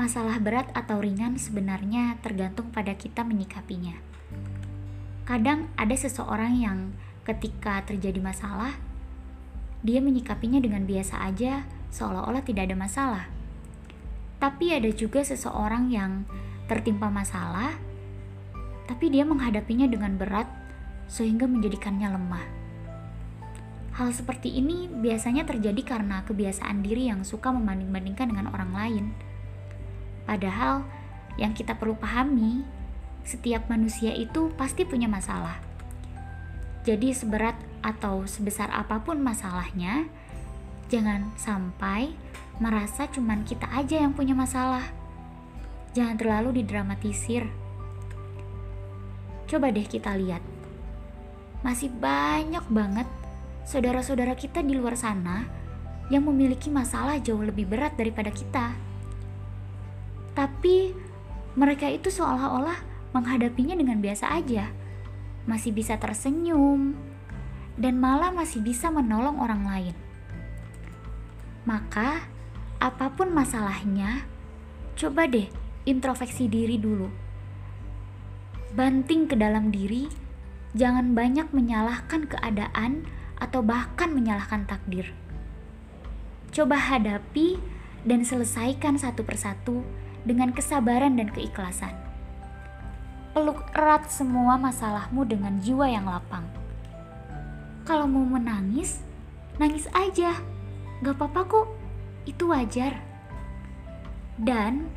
Masalah berat atau ringan sebenarnya tergantung pada kita menyikapinya. Kadang ada seseorang yang ketika terjadi masalah, dia menyikapinya dengan biasa aja, seolah-olah tidak ada masalah. Tapi ada juga seseorang yang tertimpa masalah, tapi dia menghadapinya dengan berat sehingga menjadikannya lemah. Hal seperti ini biasanya terjadi karena kebiasaan diri yang suka membanding-bandingkan dengan orang lain Padahal yang kita perlu pahami, setiap manusia itu pasti punya masalah. Jadi seberat atau sebesar apa pun masalahnya, jangan sampai merasa cuman kita aja yang punya masalah. Jangan terlalu didramatisir. Coba deh kita lihat. Masih banyak banget saudara-saudara kita di luar sana yang memiliki masalah jauh lebih berat daripada kita tapi mereka itu seolah-olah menghadapinya dengan biasa aja. Masih bisa tersenyum dan malah masih bisa menolong orang lain. Maka, apa pun masalahnya, coba deh introspeksi diri dulu. Banting ke dalam diri, jangan banyak menyalahkan keadaan atau bahkan menyalahkan takdir. Coba hadapi dan selesaikan satu persatu dengan kesabaran dan keikhlasan. Peluk erat semua masalahmu dengan jiwa yang lapang. Kalau mau menangis, nangis aja. Gak apa-apa kok, itu wajar. Dan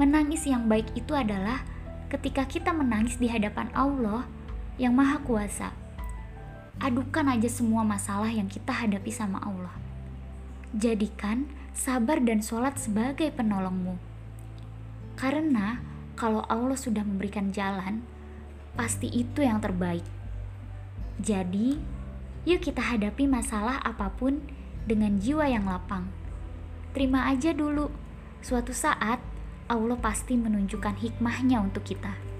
menangis yang baik itu adalah ketika kita menangis di hadapan Allah yang Maha Kuasa. Adukan aja semua masalah yang kita hadapi sama Allah. Jadikan sabar dan sholat sebagai penolongmu. Karena kalau Allah sudah memberikan jalan, pasti itu yang terbaik. Jadi, yuk kita hadapi masalah apa pun dengan jiwa yang lapang. Terima aja dulu, suatu saat Allah pasti menunjukkan hikmahnya untuk kita.